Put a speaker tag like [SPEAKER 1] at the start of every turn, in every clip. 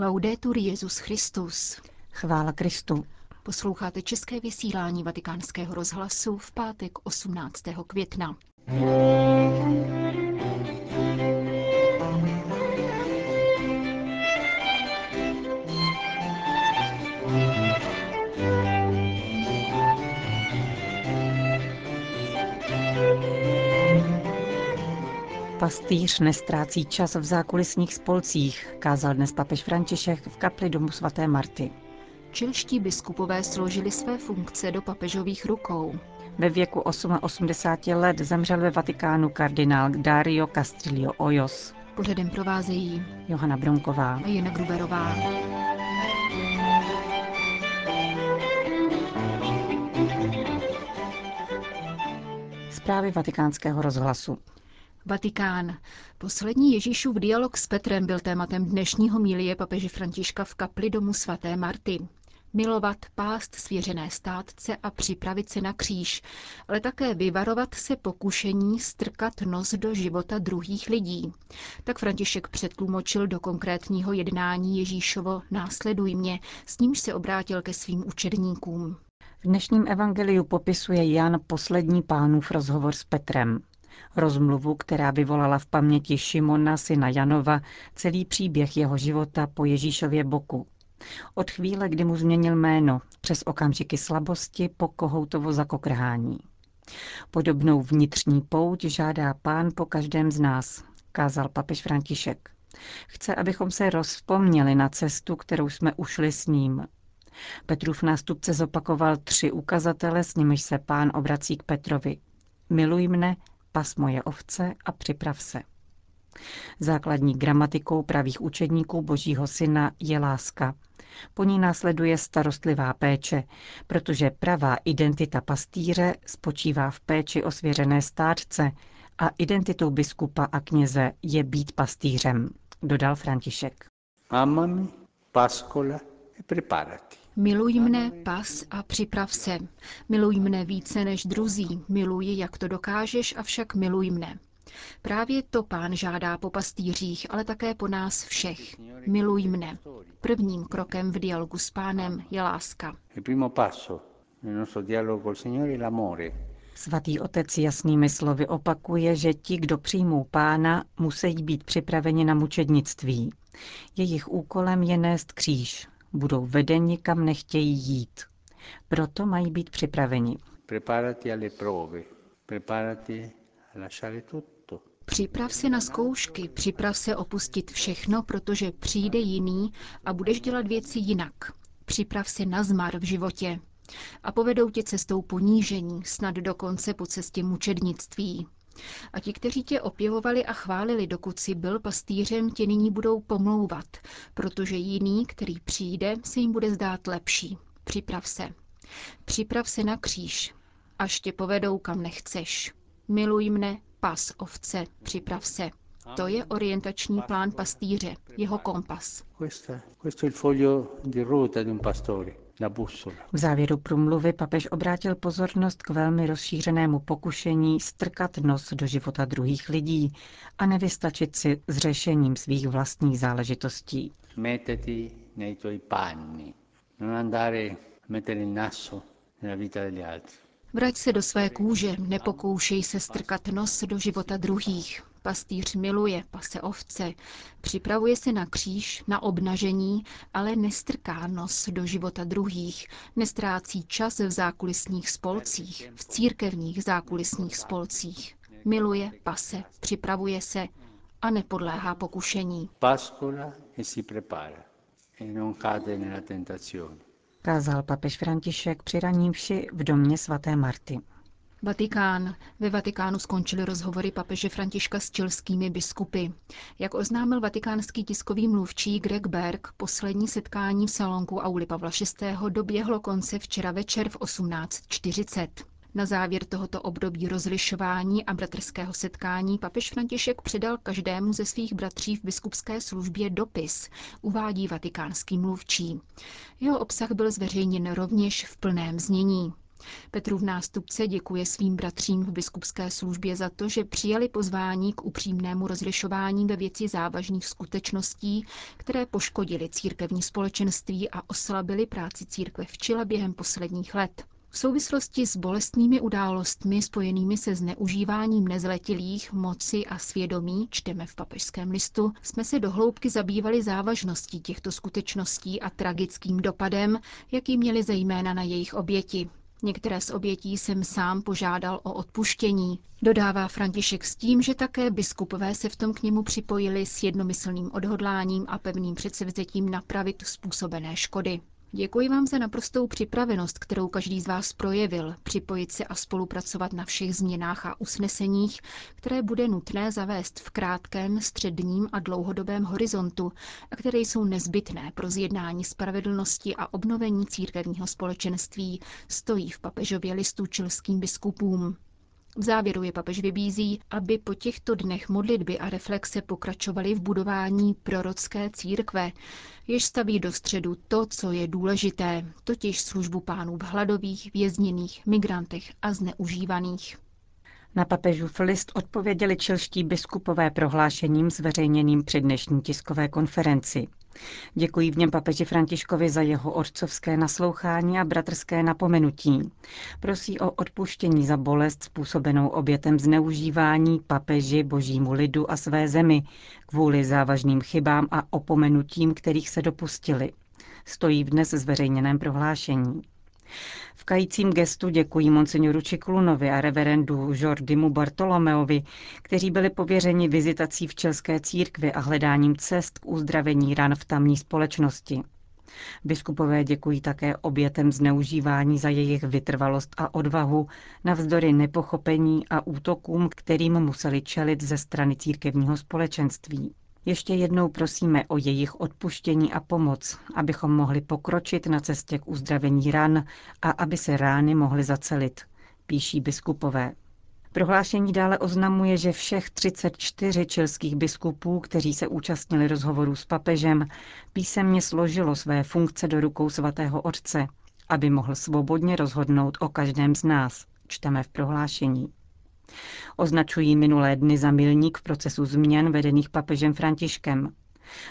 [SPEAKER 1] Laudetur Jezus Christus.
[SPEAKER 2] Chvála Kristu.
[SPEAKER 1] Posloucháte české vysílání Vatikánského rozhlasu v pátek 18. května.
[SPEAKER 2] Pastýř nestrácí čas v zákulisních spolcích, kázal dnes papež František v kapli domu svaté Marty.
[SPEAKER 1] Čilští biskupové složili své funkce do papežových rukou.
[SPEAKER 2] Ve věku 88 let zemřel ve Vatikánu kardinál Dario Castrillo Ojos.
[SPEAKER 1] Pořadem provázejí
[SPEAKER 2] Johana Bronková
[SPEAKER 1] a Jana Gruberová.
[SPEAKER 2] Zprávy vatikánského rozhlasu.
[SPEAKER 1] Vatikán. Poslední Ježíšův dialog s Petrem byl tématem dnešního mílie papeže Františka v kapli domu svaté Marty. Milovat, pást svěřené státce a připravit se na kříž, ale také vyvarovat se pokušení strkat nos do života druhých lidí. Tak František předtlumočil do konkrétního jednání Ježíšovo Následuj mě, s nímž se obrátil ke svým učedníkům.
[SPEAKER 2] V dnešním evangeliu popisuje Jan poslední pánův rozhovor s Petrem. Rozmluvu, která vyvolala v paměti Šimona, syna Janova, celý příběh jeho života po Ježíšově boku. Od chvíle, kdy mu změnil jméno, přes okamžiky slabosti po kohoutovo zakokrhání. Podobnou vnitřní pouť žádá pán po každém z nás, kázal papež František. Chce, abychom se rozpomněli na cestu, kterou jsme ušli s ním. Petrův nástupce zopakoval tři ukazatele, s nimiž se pán obrací k Petrovi. Miluj mne, pas moje ovce a připrav se. Základní gramatikou pravých učedníků Božího syna je láska. Po ní následuje starostlivá péče, protože pravá identita pastýře spočívá v péči o svěřené státce a identitou biskupa a kněze je být pastýřem, dodal František.
[SPEAKER 3] Amami, pascola.
[SPEAKER 1] Miluj mne, pas a připrav se. Miluj mne více než druzí. Miluj, jak to dokážeš, avšak miluj mne. Právě to pán žádá po pastýřích, ale také po nás všech. Miluj mne. Prvním krokem v dialogu s pánem je láska.
[SPEAKER 2] Svatý otec jasnými slovy opakuje, že ti, kdo přijmou pána, musí být připraveni na mučednictví. Jejich úkolem je nést kříž, budou vedeni, kam nechtějí jít. Proto mají být připraveni.
[SPEAKER 1] Připrav se na zkoušky, připrav se opustit všechno, protože přijde jiný a budeš dělat věci jinak. Připrav se na zmar v životě. A povedou tě cestou ponížení, snad dokonce po cestě mučednictví. A ti, kteří tě opěvovali a chválili, dokud si byl pastýřem, tě nyní budou pomlouvat, protože jiný, který přijde, se jim bude zdát lepší. Připrav se. Připrav se na kříž, až tě povedou, kam nechceš. Miluj mne, pas ovce, připrav se. To je orientační plán pastýře, jeho kompas.
[SPEAKER 3] Questo è il foglio di ruta di un pastore.
[SPEAKER 2] V závěru průmluvy papež obrátil pozornost k velmi rozšířenému pokušení strkat nos do života druhých lidí a nevystačit si s řešením svých vlastních záležitostí.
[SPEAKER 3] Mettiti nei tuoi panni, non andare mettere il naso nella vita degli altri.
[SPEAKER 1] Vrať se do své kůže, nepokoušej se strkat nos do života druhých. Pastýř miluje pase ovce, připravuje se na kříž, na obnažení, ale nestrká nos do života druhých, nestrácí čas v zákulisních spolcích, v církevních zákulisních spolcích. Miluje pase, připravuje se a nepodléhá pokušení.
[SPEAKER 3] Pascola e si prepara e non cade nella tentazione.
[SPEAKER 2] Kázal papež František při raním vši v domě svaté Marty.
[SPEAKER 1] Vatikán. Ve Vatikánu skončily rozhovory papeže Františka s čilskými biskupy. Jak oznámil vatikánský tiskový mluvčí Greg Berg, poslední setkání v salonku Auli Pavla VI. doběhlo konce včera večer v 18.40. Na závěr tohoto období rozlišování a bratrského setkání papež František předal každému ze svých bratří v biskupské službě dopis, uvádí vatikánský mluvčí. Jeho obsah byl zveřejněn rovněž v plném znění. Petrův nástupce děkuje svým bratřím v biskupské službě za to, že přijali pozvání k upřímnému rozlišování ve věci závažných skutečností, které poškodily církevní společenství a oslabily práci církve v Čile během posledních let. V souvislosti s bolestnými událostmi spojenými se zneužíváním nezletilých, moci a svědomí, čteme v papežském listu, jsme se dohloubky zabývali závažností těchto skutečností a tragickým dopadem, jaký měli zejména na jejich oběti. Některé z obětí jsem sám požádal o odpuštění. Dodává František s tím, že také biskupové se v tom k němu připojili s jednomyslným odhodláním a pevným předsevzetím napravit způsobené škody. Děkuji vám za naprostou připravenost, kterou každý z vás projevil, připojit se a spolupracovat na všech změnách a usneseních, které bude nutné zavést v krátkém, středním a dlouhodobém horizontu a které jsou nezbytné pro zjednání spravedlnosti a obnovení církevního společenství, stojí v papežově listu čilským biskupům. V závěru je papež vybízí, aby po těchto dnech modlitby a reflexe pokračovali v budování prorocké církve, jež staví do středu to, co je důležité, totiž službu pánů v hladových, vězněných, migrantech a zneužívaných.
[SPEAKER 2] Na papežův list odpověděli čilští biskupové prohlášením zveřejněným při dnešní tiskové konferenci. Děkuji v něm papeži Františkovi za jeho otcovské naslouchání a bratrské napomenutí. Prosí o odpuštění za bolest způsobenou obětem zneužívání papeži, božímu lidu a své zemi kvůli závažným chybám a opomenutím, kterých se dopustili. Stojí v dnes zveřejněném prohlášení. V kajícím gestu děkují monsignoru Čiklunovi a reverendu Jordimu Bartolomeovi, kteří byli pověřeni vizitací v České církvi a hledáním cest k uzdravení ran v tamní společnosti. Biskupové děkují také obětem zneužívání za jejich vytrvalost a odvahu navzdory nepochopení a útokům, kterým museli čelit ze strany církevního společenství. Ještě jednou prosíme o jejich odpuštění a pomoc, abychom mohli pokročit na cestě k uzdravení ran a aby se rány mohly zacelit, píší biskupové. Prohlášení dále oznamuje, že všech 34 čilských biskupů, kteří se účastnili rozhovorů s papežem, písemně složilo své funkce do rukou svatého otce, aby mohl svobodně rozhodnout o každém z nás, čteme v prohlášení. Označují minulé dny za milník v procesu změn vedených papežem Františkem.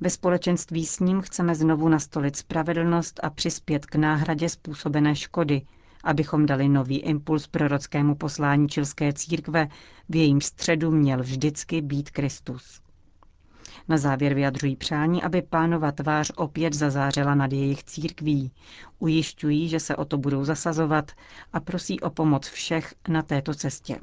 [SPEAKER 2] Ve společenství s ním chceme znovu nastolit spravedlnost a přispět k náhradě způsobené škody, abychom dali nový impuls prorockému poslání čilské církve, v jejím středu měl vždycky být Kristus. Na závěr vyjadřují přání, aby pánova tvář opět zazářela nad jejich církví. Ujišťují, že se o to budou zasazovat a prosí o pomoc všech na této cestě.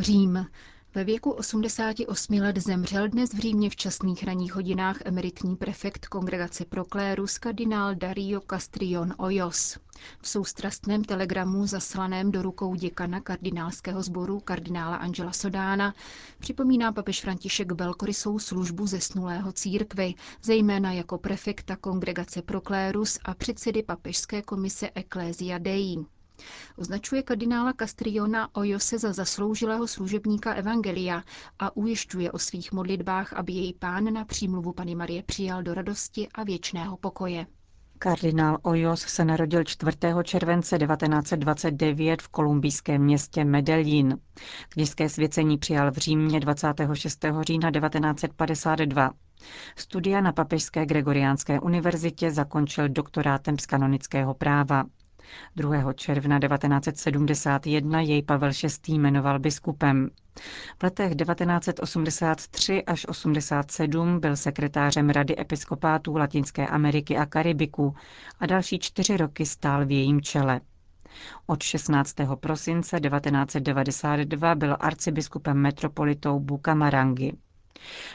[SPEAKER 1] Řím. Ve věku 88 let zemřel dnes v Římě v časných ranních hodinách emeritní prefekt kongregace Proklérus kardinál Dario Castrion Oyos. V soustrastném telegramu zaslaném do rukou děkana kardinálského sboru kardinála Angela Sodána připomíná papež František velkorysou službu zesnulého církvy, zejména jako prefekta kongregace Proklérus a předsedy papežské komise Ecclesia Dei. Označuje kardinála Castriona Ojose za zasloužilého služebníka Evangelia a ujišťuje o svých modlitbách, aby jej pán na přímluvu Pany Marie přijal do radosti a věčného pokoje.
[SPEAKER 2] Kardinál Ojos se narodil 4. července 1929 v kolumbijském městě Medellín. Kněžské svěcení přijal v Římě 26. října 1952. Studia na Papežské gregoriánské univerzitě zakončil doktorátem z kanonického práva. 2. června 1971 jej Pavel VI. jmenoval biskupem. V letech 1983 až 87 byl sekretářem Rady episkopátů Latinské Ameriky a Karibiku a další čtyři roky stál v jejím čele. Od 16. prosince 1992 byl arcibiskupem metropolitou Bukamarangi.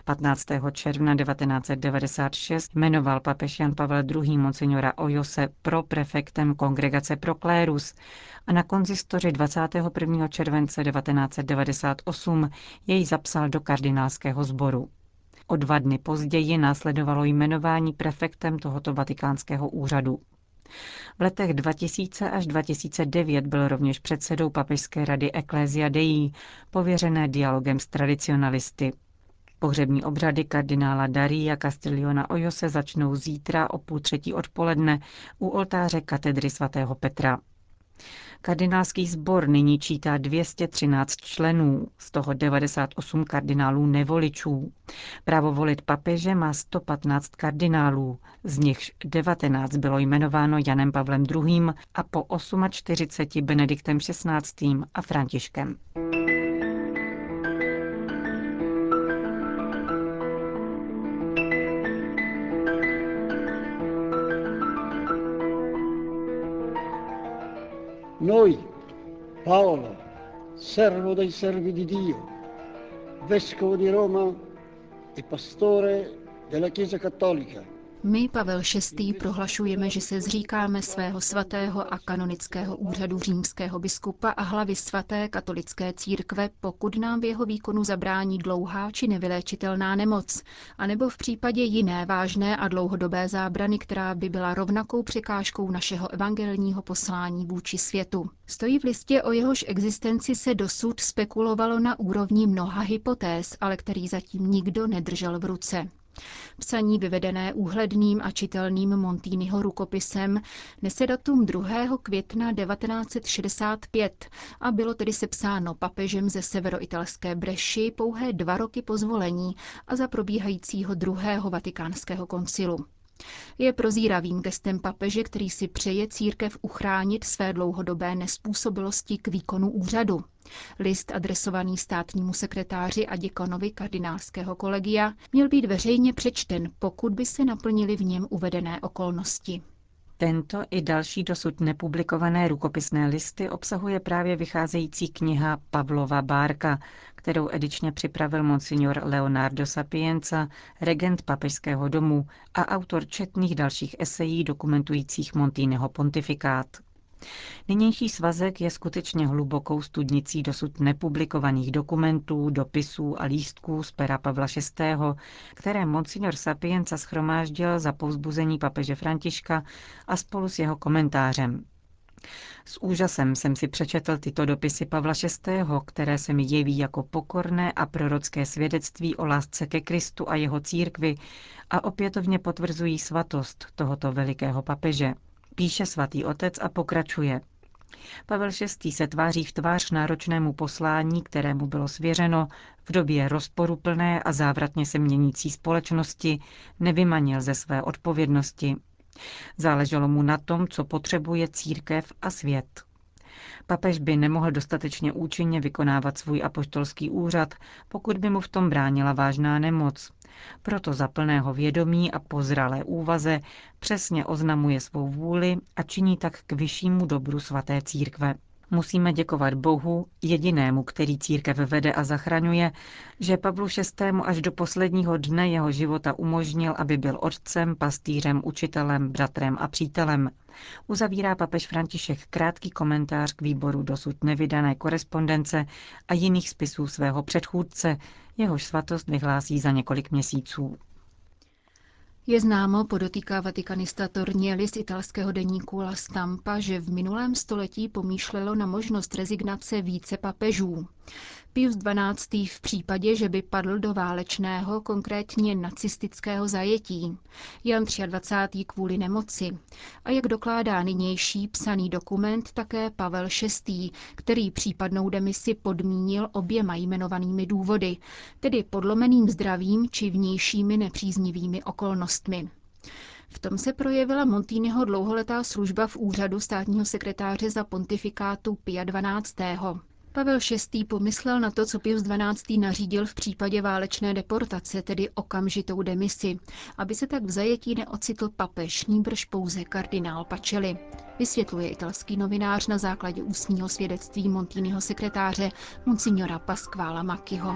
[SPEAKER 2] 15. června 1996 jmenoval papež Jan Pavel II. monsignora Ojose pro prefektem kongregace Proklérus a na konzistoři 21. července 1998 jej zapsal do kardinálského sboru. O dva dny později následovalo jmenování prefektem tohoto vatikánského úřadu. V letech 2000 až 2009 byl rovněž předsedou Papežské rady Ecclesia Dei, pověřené dialogem s tradicionalisty. Pohřební obřady kardinála Daria Castigliona Ojose začnou zítra o půl třetí odpoledne u oltáře katedry svatého Petra. Kardinálský sbor nyní čítá 213 členů, z toho 98 kardinálů nevoličů. Právo volit papeže má 115 kardinálů, z nichž 19 bylo jmenováno Janem Pavlem II. a po 48 Benediktem XVI. a Františkem.
[SPEAKER 4] Noi, Paolo, servo dei servi di Dio, vescovo di Roma e pastore della Chiesa Cattolica,
[SPEAKER 1] My, Pavel VI., prohlašujeme, že se zříkáme svého svatého a kanonického úřadu římského biskupa a hlavy svaté katolické církve, pokud nám v jeho výkonu zabrání dlouhá či nevyléčitelná nemoc, anebo v případě jiné vážné a dlouhodobé zábrany, která by byla rovnakou překážkou našeho evangelního poslání vůči světu. Stojí v listě, o jehož existenci se dosud spekulovalo na úrovni mnoha hypotéz, ale který zatím nikdo nedržel v ruce. Psaní vyvedené úhledným a čitelným Montýnyho rukopisem nese datum 2. května 1965 a bylo tedy sepsáno papežem ze severoitalské Breši pouhé dva roky po zvolení a za probíhajícího druhého vatikánského koncilu. Je prozíravým gestem papeže, který si přeje církev uchránit své dlouhodobé nespůsobilosti k výkonu úřadu. List adresovaný státnímu sekretáři a děkanovi kardinálského kolegia měl být veřejně přečten, pokud by se naplnili v něm uvedené okolnosti.
[SPEAKER 2] Tento i další dosud nepublikované rukopisné listy obsahuje právě vycházející kniha Pavlova Bárka, kterou edičně připravil monsignor Leonardo Sapienza, regent papežského domu a autor četných dalších esejí dokumentujících Montýnyho pontifikát. Nynější svazek je skutečně hlubokou studnicí dosud nepublikovaných dokumentů, dopisů a lístků z pera Pavla VI., které monsignor Sapienza schromáždil za povzbuzení papeže Františka a spolu s jeho komentářem. S úžasem jsem si přečetl tyto dopisy Pavla VI., které se mi jeví jako pokorné a prorocké svědectví o lásce ke Kristu a jeho církvi a opětovně potvrzují svatost tohoto velikého papeže píše svatý otec a pokračuje. Pavel VI. se tváří v tvář náročnému poslání, kterému bylo svěřeno v době rozporuplné a závratně se měnící společnosti, nevymanil ze své odpovědnosti. Záleželo mu na tom, co potřebuje církev a svět. Papež by nemohl dostatečně účinně vykonávat svůj apoštolský úřad, pokud by mu v tom bránila vážná nemoc. Proto za plného vědomí a pozralé úvaze přesně oznamuje svou vůli a činí tak k vyššímu dobru svaté církve. Musíme děkovat Bohu, jedinému, který církev vede a zachraňuje, že Pavlu VI. až do posledního dne jeho života umožnil, aby byl otcem, pastýřem, učitelem, bratrem a přítelem. Uzavírá papež František krátký komentář k výboru dosud nevydané korespondence a jiných spisů svého předchůdce, jehož svatost vyhlásí za několik měsíců.
[SPEAKER 1] Je známo, podotýká vatikanista Tornieli z italského deníku La Stampa, že v minulém století pomýšlelo na možnost rezignace více papežů. Pius XII. v případě, že by padl do válečného, konkrétně nacistického zajetí. Jan 23. kvůli nemoci. A jak dokládá nynější psaný dokument, také Pavel VI., který případnou demisi podmínil oběma jmenovanými důvody, tedy podlomeným zdravím či vnějšími nepříznivými okolnostmi. V tom se projevila Montýnyho dlouholetá služba v úřadu státního sekretáře za pontifikátu Pia XII. Pavel VI. pomyslel na to, co Pius XII. nařídil v případě válečné deportace, tedy okamžitou demisi, aby se tak v zajetí neocitl papež, níbrž pouze kardinál Pacelli. Vysvětluje italský novinář na základě ústního svědectví Montýnyho sekretáře Monsignora Pasquala Macchiho.